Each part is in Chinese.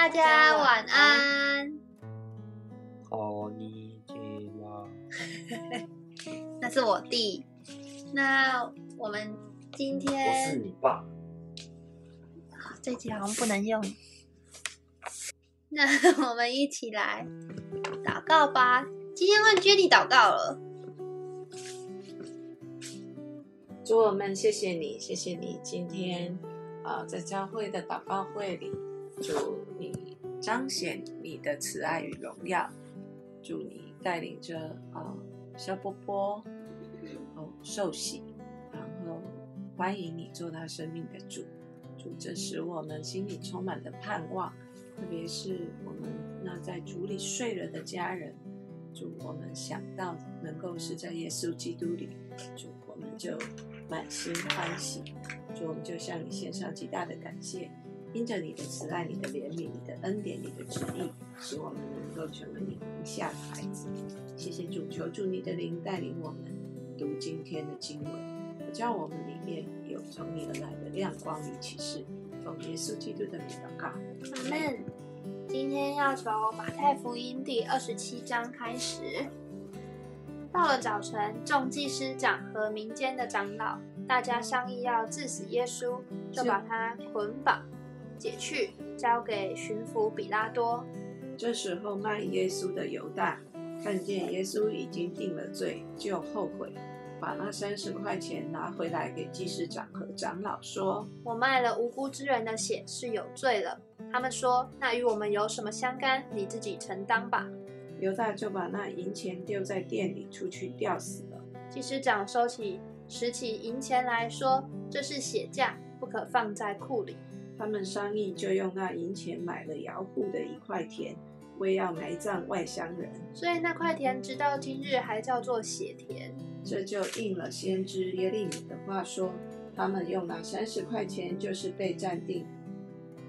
大家晚安。こんにちは。那是我弟。那我们今我是天你爸。这集好像不能用。那我们一起来祷告吧。今天换 Jenny 祷告了。主我们谢谢你，谢谢你今天啊、呃在教会的祷告会里，主你 彰显你的慈爱与荣耀，主你带领着啊、呃、肖波波哦受洗，然后欢迎你做他生命的主，主这使我们心里充满了盼望，特别是我们那在主里睡了的家人，主我们想到能够是在耶稣基督里，主我们就满心欢喜，主我们就向你献上极大的感谢，因着你的慈爱、你的怜悯、你的恩典、你的旨意，使我们能够成为你名下的孩子。谢谢主，求主你的灵带领我们读今天的经文，叫我们里面有从你而来的亮光与启示。奉耶稣基督的名祷告。阿门。今天要从马太福音第二十七章开始。到了早晨，众祭司长和民间的长老，大家商议要致死耶稣，就把他捆绑、解去，交给巡抚比拉多。这时候卖耶稣的犹大看见耶稣已经定了罪，就后悔，把那三十块钱拿回来给祭司长和长老说我卖了无辜之人的血是有罪了。他们说：“那与我们有什么相干？你自己承担吧。”犹大就把那银钱丢在店里，出去吊死了。祭司长收起拾起银钱来说：“这是血价，不可放在库里。他们商议，就用那银钱买了窑户的一块田，为要埋葬外乡人。”所以那块田直到今日还叫做血田。这就应了先知耶利米的话说：“他们用那三十块钱，就是被暂定、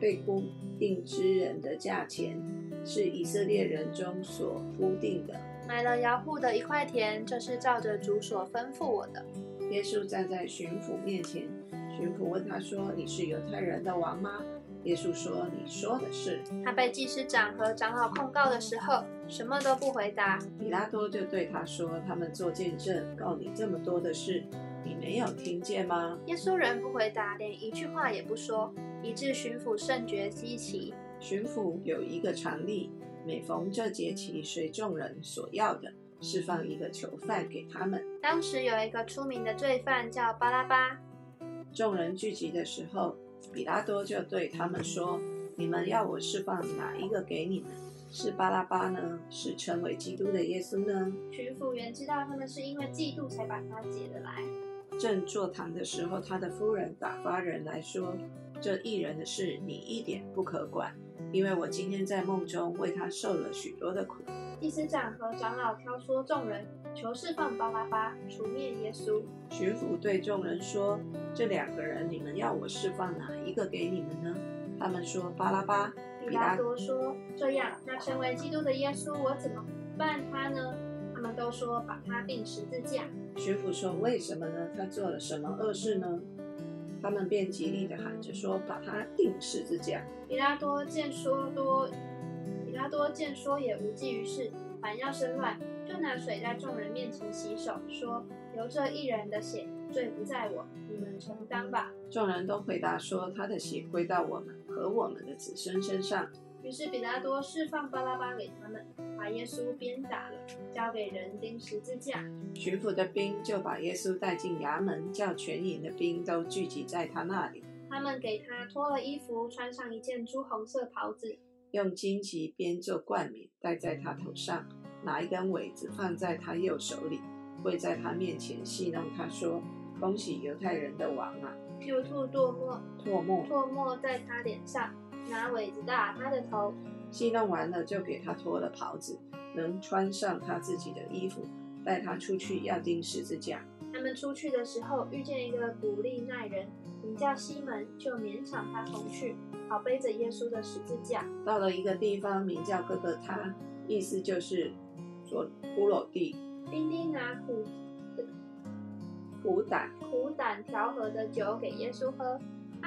被固定之人的价钱，是以色列人中所估定的。”买了窑户的一块田，这是照着主所吩咐我的。耶稣站在巡抚面前，巡抚问他说：“你是犹太人的王吗？”耶稣说：“你说的是。他被祭司长和长老控告的时候，什么都不回答。”比拉多就对他说：“他们做见证，告你这么多的事，你没有听见吗耶稣仍不回答，连一句话也不说，以致巡抚甚觉稀奇。？”巡抚有一个常例，每逢这节期，随众人所要的，释放一个囚犯给他们。当时有一个出名的罪犯叫巴拉巴，众人聚集的时候，比拉多就对他们说：“你们要我释放哪一个给你们？是巴拉巴呢？是成为基督的耶稣呢？”巡抚员知道他们是因为嫉妒才把他解了来。正坐堂的时候，他的夫人打发人来说：“这一人的事，你一点不可管，因为我今天在梦中为他受了许多的苦。祭司长和长老挑唆众人，求释放巴拉巴，除灭耶稣。”巡抚对众人说：“这两个人，你们要我释放哪一个给你们呢？”他们说：“巴拉巴。”比拉多说：“这样，那身为基督的耶稣，我怎么办他呢？”他们都说：“把他钉十字架。巡抚说：“为什么呢？他做了什么恶事呢？”他们便极力的喊着说：“把他钉十字架。”比拉多见说多，比拉多见说也无济于事，反要生乱，就拿水在众人面前洗手，说：“流这一人的血，罪不在我，你们承担吧。众人都回答说：“他的血归到我们和我们的子孙身上。””于是比拉多释放巴拉巴给他们，把耶稣鞭打了，交给人钉十字架。巡抚的兵就把耶稣带进衙门，叫全营的兵都聚集在他那里，他们给他脱了衣服，穿上一件朱红色袍子，用荆棘编做冠冕戴在他头上，拿一根苇子放在他右手里，跪在他面前戏弄他说：“恭喜犹太人的王啊！”又吐唾沫，唾沫唾沫在他脸上，拿苇子打他的头。戏弄完了，就给他脱了袍子，能穿上他自己的衣服，带他出去要钉十字架。他们出去的时候，遇见一个古利奈人，名叫西门，就勉强他同去，好背着耶稣的十字架。到了一个地方，名叫哥哥他，意思就是说骷髅地。丁丁拿苦苦胆，苦胆调和的酒给耶稣喝，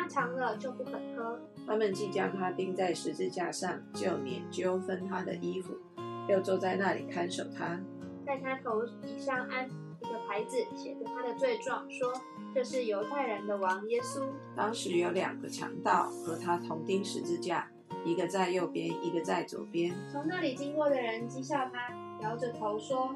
他他尝了就不肯喝。他们既将他钉在十字架上，就捻揪分他的衣服，又坐在那里看守他。在他头以上安一个牌子，写着他的罪状，说这是犹太人的王耶稣。当时有两个强盗和他同钉十字架，一个在右边，一个在左边。从那里经过的人讥笑他，摇着头说：“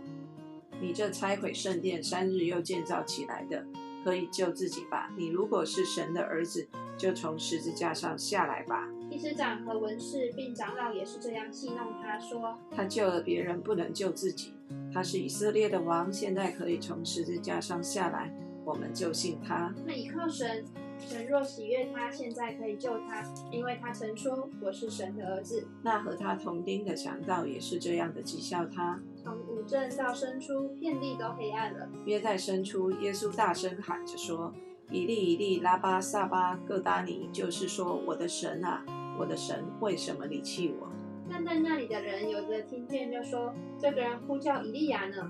你这拆毁圣殿三日又建造起来的，可以救自己吧？你如果是神的儿子，就从十字架上下来吧。”祭司长和文士并长老也是这样戏弄他，说：“他救了别人，不能救自己。他是以色列的王，现在可以从十字架上下来，我们就信他。那倚靠神，神若喜悦他，现在可以救他，因为他曾说我是神的儿子。那和他同钉的强盗也是这样的讥笑他。从五镇到深处，遍地都黑暗了。约在深处，耶稣大声喊着说：“以利以利，拉巴萨巴各达尼，就是说，我的神啊，我的神，为什么离弃我？”站在那里的人有的听见就说：“这个人呼叫以利亚呢。”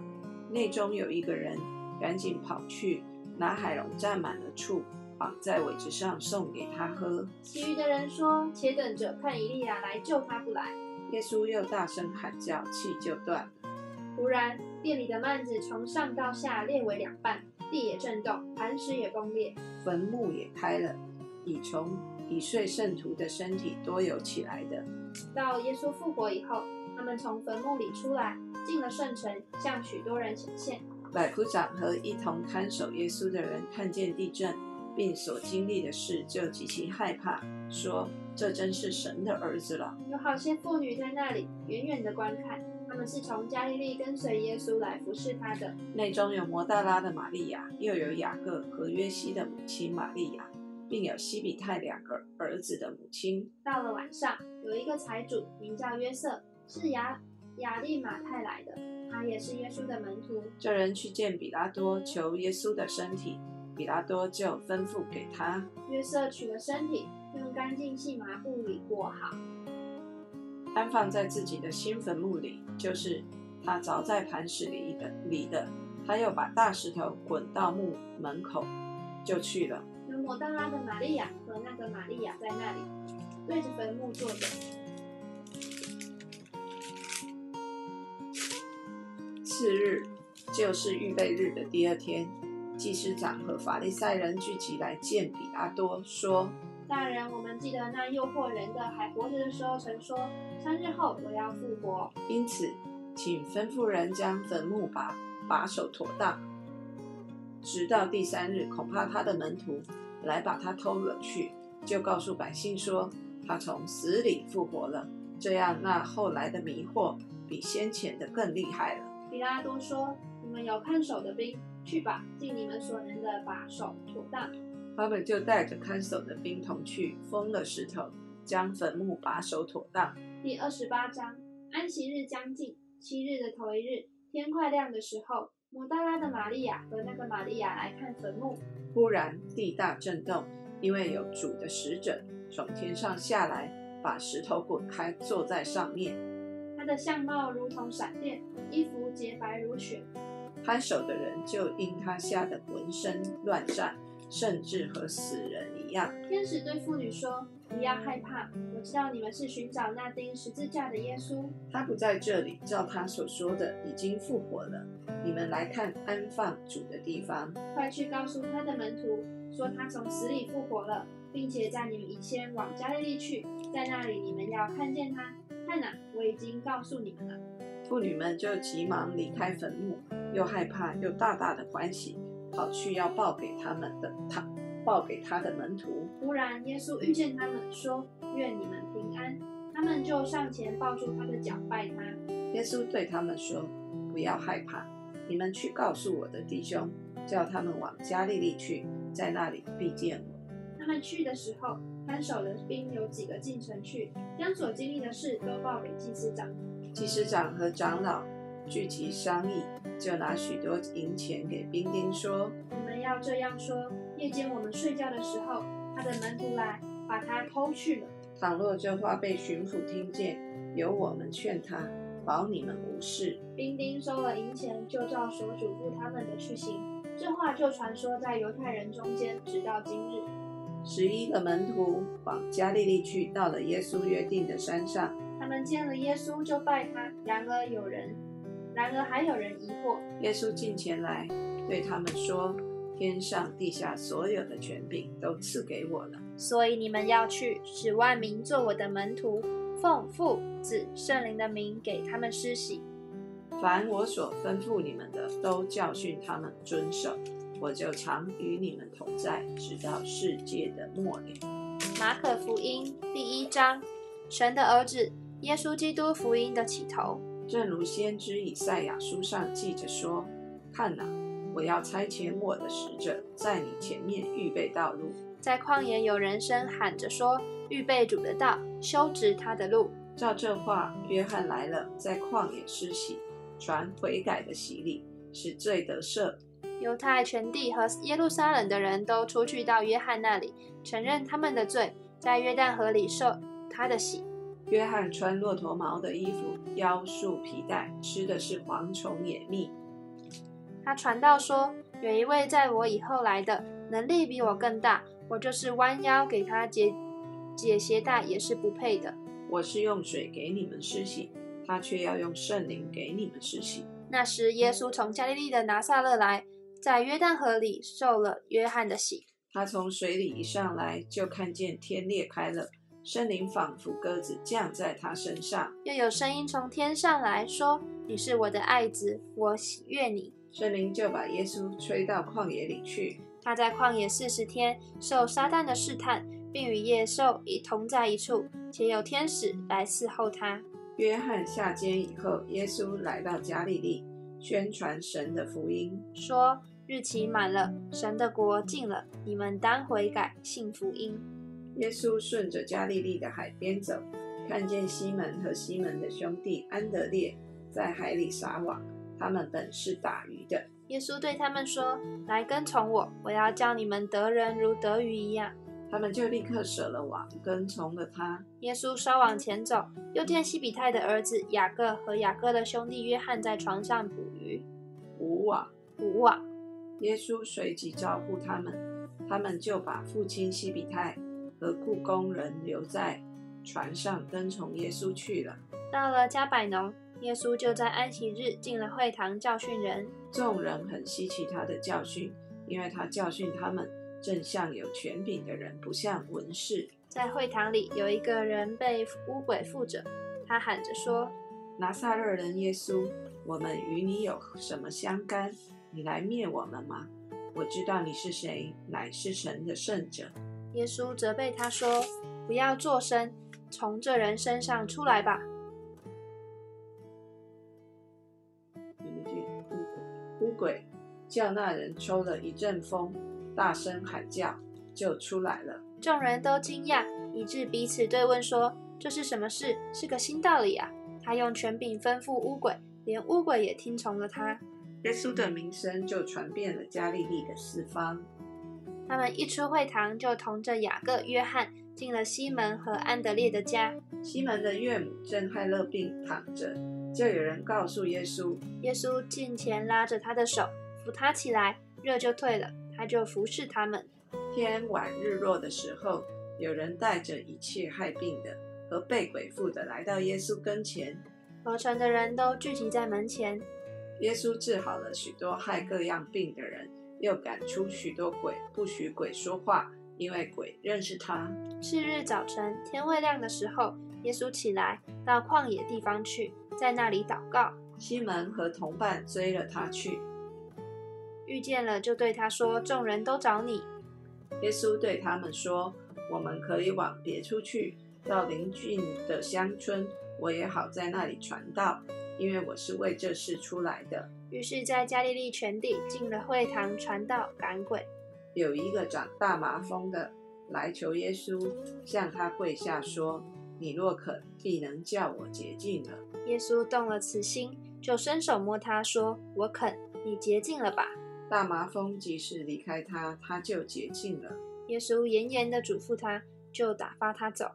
内中有一个人赶紧跑去拿海龙蘸满了醋，绑在苇子上送给他喝。其余的人说：“且等着看以利亚来救他不来。”耶稣又大声喊叫，气就断了。忽然，店里的幔子从上到下裂为两半，地也震动，磐石也崩裂，坟墓也开了，已从已睡圣徒的身体多有起来的。到耶稣复活以后，他们从坟墓里出来，进了圣城，向许多人显现。百夫长和一同看守耶稣的人看见地震，并所经历的事，就极其害怕，说：“这真是神的儿子了。”有好些妇女在那里远远的观看，他们是从加利利跟随耶稣来服侍他的。内中有摩大拉的玛利亚，又有雅各和约西的母亲玛利亚，并有西比泰两个儿子的母亲。到了晚上，有一个财主名叫约瑟，是雅雅利马泰来的，他也是耶稣的门徒。这人去见比拉多，求耶稣的身体，比拉多就吩咐给他。约瑟取了身体，用干净细麻布里裹好，安放在自己的新坟墓里，就是他凿在磐石里的里的。他又把大石头滚到墓门口，就去了。有抹大拉的玛利亚和那个玛利亚在那里，对着坟墓坐着。次日，就是预备日的第二天，祭司长和法利赛人聚集来见比拉多，说大人，我们记得那诱惑人的还活着的时候曾说，三日后我要复活。：“因此，请吩咐人将坟墓把把守妥当，直到第三日，恐怕他的门徒来把他偷了去，就告诉百姓说他从死里复活了。这样，那后来的迷惑比先前的更厉害了。”比拉多说：“你们有看守的兵，去吧，尽你们所能的把守妥当。”他们就带着看守的兵同去，封了石头，将坟墓把守妥当。第二十八章，安息日将近，七日的头一日，天快亮的时候，抹大拉的玛利亚和那个玛利亚来看坟墓。忽然地大震动，因为有主的使者从天上下来，把石头滚开，坐在上面。他的相貌如同闪电，衣服洁白如雪。看守的人就因他吓得浑身乱颤，甚至和死人一样。天使对妇女说：“不要害怕，我知道你们是寻找那钉十字架的耶稣。他不在这里，照他所说的，已经复活了。你们来看安放主的地方。快去告诉他的门徒，说他从死里复活了，并且在你们以前往加利利去，在那里你们要看见他。看哪，我已经告诉你们了。”妇女们就急忙离开坟墓，又害怕又大大的欢喜，跑去要报给他们的他报给他的门徒。忽然，耶稣遇见他们，说：“愿你们平安。”他们就上前抱住他的脚，拜他。耶稣对他们说：“不要害怕，你们去告诉我的弟兄，叫他们往加利利去，在那里必见我。”他们去的时候，看守的兵有几个进城去，将所经历的事都报给祭司长。祭司长和长老聚集商议，就拿许多银钱给兵丁说你们要这样说：夜间我们睡觉的时候，他的门徒来把他偷去了。：“倘若这话被巡抚听见，由我们劝他，保你们无事。兵丁收了银钱，就照所嘱咐他们的去行。这话就传说在犹太人中间，直到今日。十一个门徒往加利利去，到了耶稣约定的山上。他们见了耶稣就拜他。然而有人，然而还有人疑惑。耶稣近前来，对他们说：“天上地下所有的权柄都赐给我了，所以你们要去，使万民做我的门徒，奉父、子、圣灵的名给他们施洗。凡我所吩咐你们的，都教训他们遵守。我就常与你们同在，直到世界的末了。”马可福音第一章，神的儿子耶稣基督福音的起头。正如先知以赛亚书上记着说：“看哪，我要差遣我的使者，在你前面预备道路。”在旷野有人声喊着说：“预备主的道，修直他的路。”照这话，约翰来了，在旷野施洗，传悔改的洗礼，使罪得赦。犹太全地和耶路撒冷的人都出去到约翰那里，承认他们的罪，在约旦河里受他的洗。约翰穿骆驼毛的衣服，腰束皮带，吃的是蝗虫野蜜。他传道说：“有一位在我以后来的，能力比我更大，我就是弯腰给他解解鞋带也是不配的。我是用水给你们施洗，他却要用圣灵给你们施洗。”那时，耶稣从加利利的拿撒勒来，在约旦河里受了约翰的洗。他从水里一上来，就看见天裂开了。圣灵仿佛鸽子降在他身上，又有声音从天上来说：“你是我的爱子，我喜悦你。”圣灵就把耶稣吹到旷野里去。他在旷野四十天，受撒旦的试探，并与野兽一同在一处，且有天使来伺候他。约翰下监以后，耶稣来到加利利，宣传神的福音，说：“日期满了，神的国近了，你们当悔改，信福音。”耶稣顺着加利利的海边走，看见西门和西门的兄弟安德烈在海里撒网，他们本是打鱼的。耶稣对他们说：“来跟从我，我要叫你们得人如得鱼一样。”他们就立刻舍了网，跟从了他。耶稣稍往前走，又见西比泰的儿子雅各和雅各的兄弟约翰在床上捕鱼，捕网，捕网。耶稣随即招呼他们，他们就把父亲西比泰。和雇工人留在船上跟从耶稣去了。到了加百农，耶稣就在安息日进了会堂教训人。众人很稀奇他的教训，因为他教训他们正像有权柄的人，不像文士。在会堂里有一个人被污鬼附着，他喊着说：“拿撒勒人耶稣，我们与你有什么相干？你来灭我们吗？我知道你是谁，乃是神的圣者。”耶稣责备他说：“不要作声，从这人身上出来吧。”乌鬼叫那人抽了一阵风，大声喊叫，就出来了。众人都惊讶，以致彼此对问说：“这是什么事？是个新道理啊！”他用权柄吩咐乌鬼，连乌鬼也听从了他。耶稣的名声就传遍了加利利的四方。他们一出会堂，就同着雅各、约翰进了西门和安德烈的家。西门的岳母正害热病躺着，就有人告诉耶稣。耶稣近前拉着他的手，扶他起来，热就退了，他就服侍他们。天晚日落的时候，有人带着一切害病的和被鬼附的来到耶稣跟前，合城的人都聚集在门前。耶稣治好了许多害各样病的人。又赶出许多鬼，不许鬼说话，因为鬼认识他。次日早晨，天未亮的时候，耶稣起来到旷野地方去，在那里祷告。西门和同伴追了他去，遇见了，就对他说：“众人都找你。”耶稣对他们说：“我们可以往别处去，到邻近的乡村，我也好在那里传道，因为我是为这事出来的。”于是，在加利利全地进了会堂传道赶鬼。有一个长大麻风的来求耶稣，向他跪下说：“你若肯，必能叫我洁净了。”耶稣动了慈心，就伸手摸他说：“我肯，你洁净了吧。”大麻风即使离开他，他就洁净了。耶稣严严的嘱咐他，就打发他走，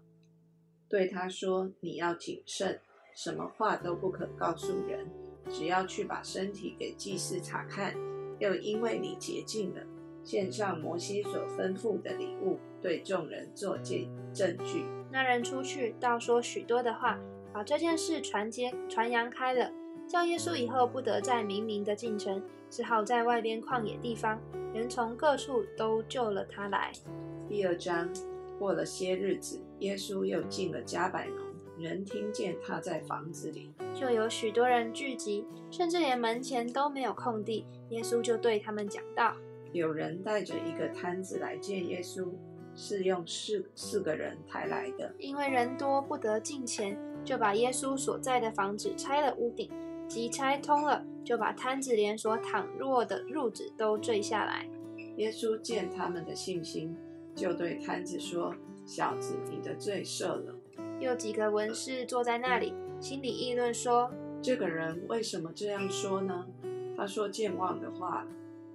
对他说：“你要谨慎，什么话都不可告诉人。”只要去把身体给祭司查看，又因为你洁净了，献上摩西所吩咐的礼物，对众人作见证据。那人出去，倒说许多的话，把这件事传接传扬开了，叫耶稣以后不得再明明的进城，只好在外边旷野地方，人从各处都救了他来。第二章，过了些日子，耶稣又进了加百农，人听见他在房子里，就有许多人聚集，甚至连门前都没有空地。耶稣就对他们讲道。有人带着一个摊子来见耶稣，是用四四个人抬来的。因为人多不得进前，就把耶稣所在的房子拆了屋顶，即拆通了，就把摊子连所躺卧的褥子都坠下来。耶稣见他们的信心，就对摊子说：“小子，你的罪赦了。”有几个文士坐在那里，心里议论说：“这个人为什么这样说呢？他说健忘的话。”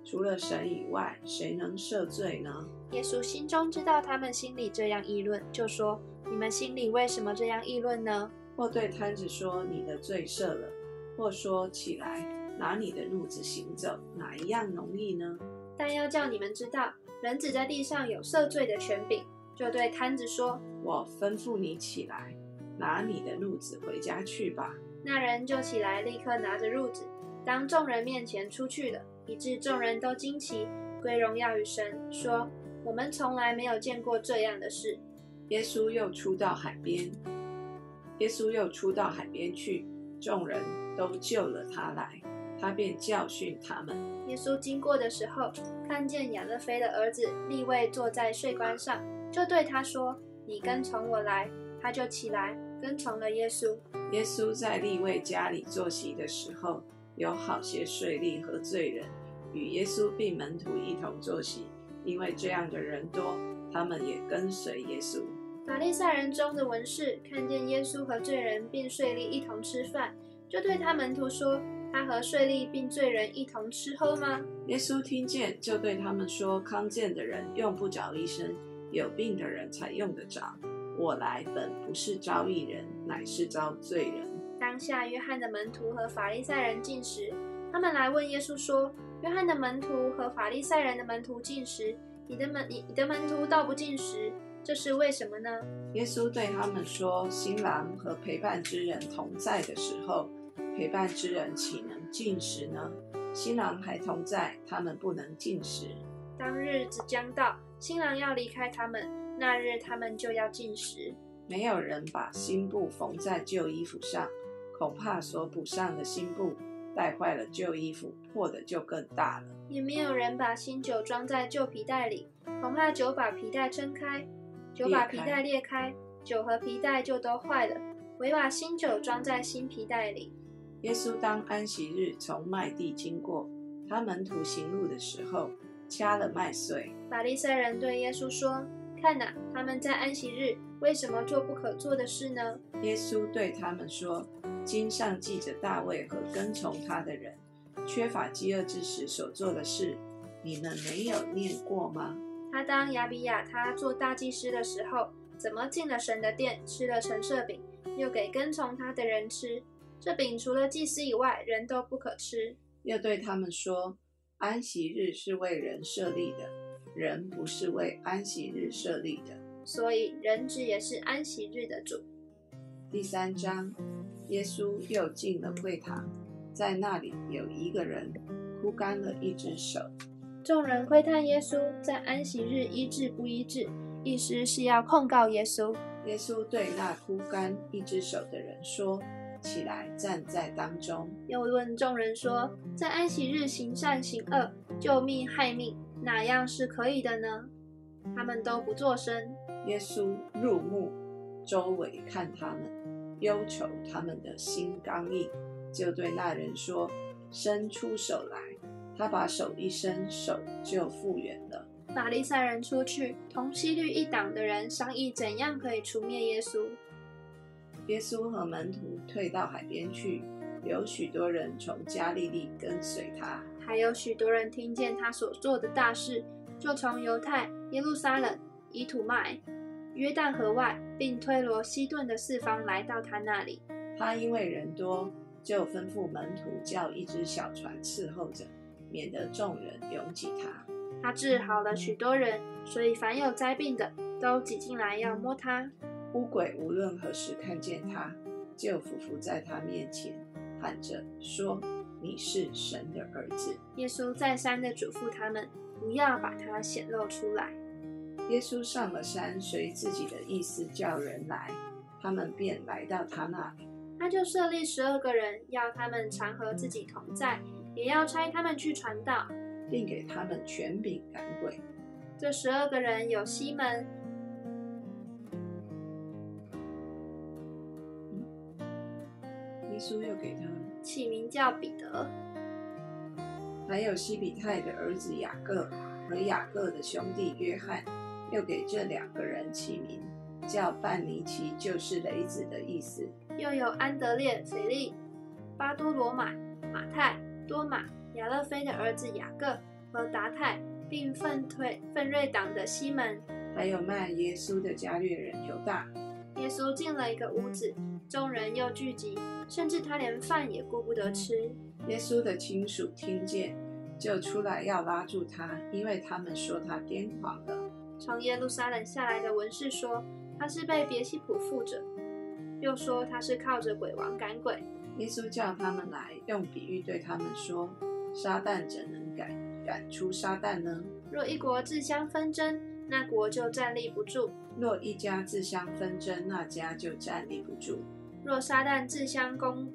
除了神以外，谁能赦罪呢？耶稣心中知道他们心里这样议论，就说：“你们心里为什么这样议论呢？”或对摊子说：“你的罪赦了。”或说：“起来，拿你的褥子行走。”哪一样容易呢？但要叫你们知道，人子在地上有赦罪的权柄，就对摊子说：“我吩咐你起来，拿你的褥子回家去吧。”那人就起来，立刻拿着褥子，当众人面前出去了。以致众人都惊奇，归荣耀于神，说：“我们从来没有见过这样的事。”耶稣又出到海边，耶稣又出到海边去，众人都救了他来，他便教训他们。耶稣经过的时候，看见亚勒菲的儿子利位坐在税关上，就对他说：“你跟从我来。”他就起来跟从了耶稣。耶稣在利位家里坐席的时候，有好些税吏和罪人。与耶稣并门徒一同坐席，因为这样的人多，他们也跟随耶稣。法利赛人中的文士看见耶稣和罪人并税吏一同吃饭，就对他门徒说：“他和税吏并罪人一同吃喝吗？”耶稣听见，就对他们说：“康健的人用不着医生，有病的人才用得着。我来本不是招义人，乃是招罪人。”当下，约翰的门徒和法利赛人进食，他们来问耶稣说。约翰的门徒和法利赛人的门徒进食，你的门你你的门徒倒不进食，这是为什么呢？耶稣对他们说：“新郎和陪伴之人同在的时候，陪伴之人岂能进食呢？新郎还同在，他们不能进食。当日子将到，新郎要离开他们，那日他们就要进食。没有人把新布缝在旧衣服上，恐怕所补上的新布。”带坏了旧衣服，破的就更大了。也没有人把新酒装在旧皮袋里，恐怕酒把皮袋撑开，酒把皮袋裂开，酒和皮袋就都坏了。唯把新酒装在新皮袋里。耶稣当安息日从麦地经过，他门徒行路的时候，掐了麦穗。法利赛人对耶稣说：“看哪，他们在安息日为什么做不可做的事呢？”耶稣对他们说。经上记着大卫和跟从他的人缺乏饥饿之时所做的事，你们没有念过吗？他当亚比亚他做大祭司的时候，怎么进了神的殿，吃了陈设饼，又给跟从他的人吃？这饼除了祭司以外，人都不可吃。又对他们说：安息日是为人设立的，人不是为安息日设立的。所以人子也是安息日的主。第三章。耶稣又进了会堂，在那里有一个人枯干了一只手。众人窥探耶稣在安息日医治不医治，意思是要控告耶稣。耶稣对那枯干一只手的人说：“起来，站在当中。”又问众人说：“在安息日行善行恶、救命害命，哪样是可以的呢？”他们都不作声。耶稣入目，周围看他们。忧愁他们的心刚硬，就对那人说：“伸出手来。”他把手一伸，手就复原了。法利赛人出去，同西律一党的人商议怎样可以除灭耶稣。耶稣和门徒退到海边去，有许多人从加利利跟随他，还有许多人听见他所做的大事，就从犹太、耶路撒冷、以土麦。约旦河外，并推罗西顿的四方来到他那里。他因为人多，就吩咐门徒叫一只小船伺候着，免得众人拥挤他。他治好了许多人，所以凡有灾病的都挤进来要摸他。污鬼无论何时看见他，就俯伏在他面前，喊着说：“你是神的儿子。”耶稣再三的嘱咐他们，不要把他显露出来。耶稣上了山，随自己的意思叫人来，他们便来到他那里。他就设立十二个人，要他们常和自己同在，也要差他们去传道，并给他们权柄赶鬼。这十二个人有西门，耶稣又给他，起名叫彼得，还有西比泰的儿子雅各和雅各的兄弟约翰，又给这两个人起名叫半尼奇，就是雷子的意思。又有安德烈、腓利、巴多罗马、马太、多马、亚勒菲的儿子雅各和达泰，并奋退奋锐党的西门。还有卖耶稣的加略人犹大。耶稣进了一个屋子，众人又聚集，甚至他连饭也顾不得吃。耶稣的亲属听见，就出来要拉住他，因为他们说他癫狂了。从耶路撒冷下来的文士说他是被别西卜附着，又说他是靠着鬼王赶鬼。耶稣叫他们来，用比喻对他们说：撒旦怎能赶赶出撒旦呢？若一国自相纷争，那国就站立不住；若一家自相纷争，那家就站立不住。若撒旦自相攻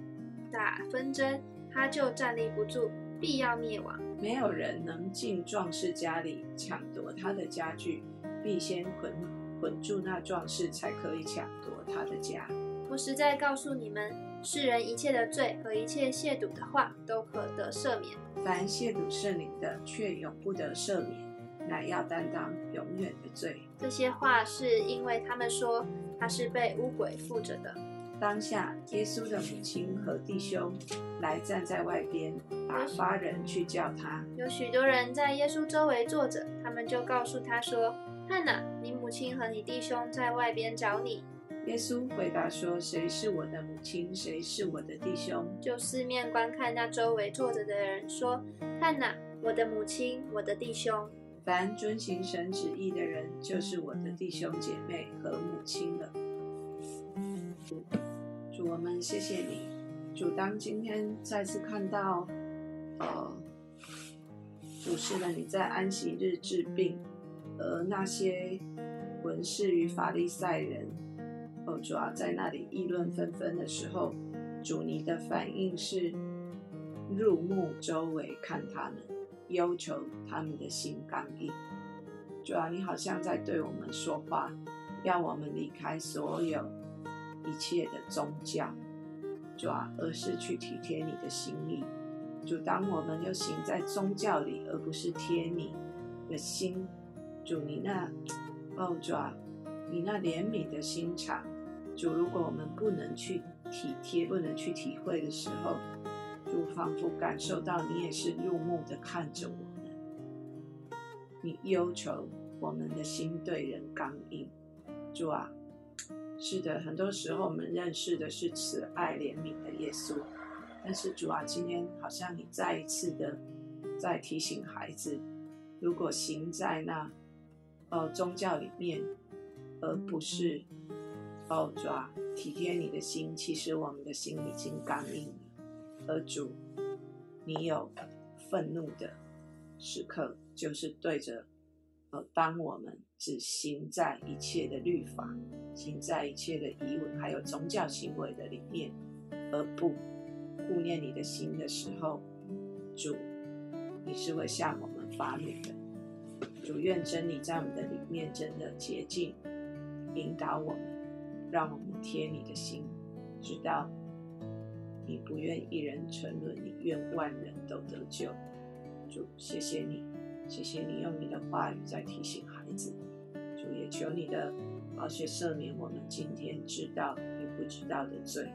打纷争，他就站立不住，必要灭亡。没有人能进壮士家里抢夺他的家具，必先捆捆住那壮士，才可以抢夺他的家。我实在告诉你们，世人一切的罪和一切亵渎的话，都可得赦免；凡亵渎圣灵的，却永不得赦免，乃要担当永远的罪。这些话是因为他们说他是被污鬼附着的。当下，耶稣的母亲和弟兄来站在外边，打发人去叫他。有许多人在耶稣周围坐着，他们就告诉他说：“看哪，你母亲和你弟兄在外边找你。”耶稣回答说：“谁是我的母亲？谁是我的弟兄？”就四面观看那周围坐着的人，说：“看哪，我的母亲，我的弟兄。凡遵行神旨意的人，就是我的弟兄姐妹和母亲了。”主，主，我们谢谢你，主。当今天再次看到，呃，主是了你在安息日治病，而那些文士与法利赛人，哦，主要在那里议论纷纷的时候，主你的反应是入目周围看他们，要求他们的心刚硬。主啊，你好像在对我们说话，要我们离开所有。一切的宗教，主啊，而是去体贴你的心意。主，当我们又行在宗教里，而不是贴你的心，主，你那哦，主啊，你那怜悯的心肠，主，如果我们不能去体贴，不能去体会的时候，主仿佛感受到你也是入目的看着我们，你要求我们的心对人刚硬，主啊。是的，很多时候我们认识的是慈爱怜悯的耶稣，但是主啊，今天好像你再一次的在提醒孩子，如果行在那呃宗教里面，而不是哦主体贴你的心，其实我们的心已经刚硬了。而主，你有愤怒的时刻，就是对着。当我们只行在一切的律法、行在一切的仪文，还有宗教行为的里面，而不顾念你的心的时候，主，你是会向我们发怒的。主愿真理在我们的里面真的洁净，引导我们，让我们贴你的心，知道你不愿一人沉沦，你愿万人都得救。主，谢谢你。谢谢你用你的话语在提醒孩子，主也求你的宝血赦免我们今天知道与不知道的罪，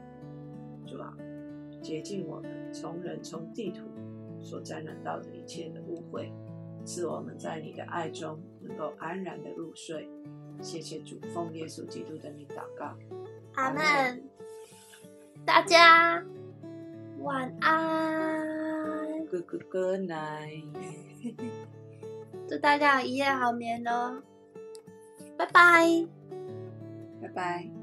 主啊，洁净我们从人从地图所沾染到的一切的污秽，赐我们在你的爱中能够安然的入睡。谢谢主，奉耶稣基督的名祷告，阿门。大家晚安，Good Good Good Night。祝大家一夜好眠哦，拜拜。拜拜。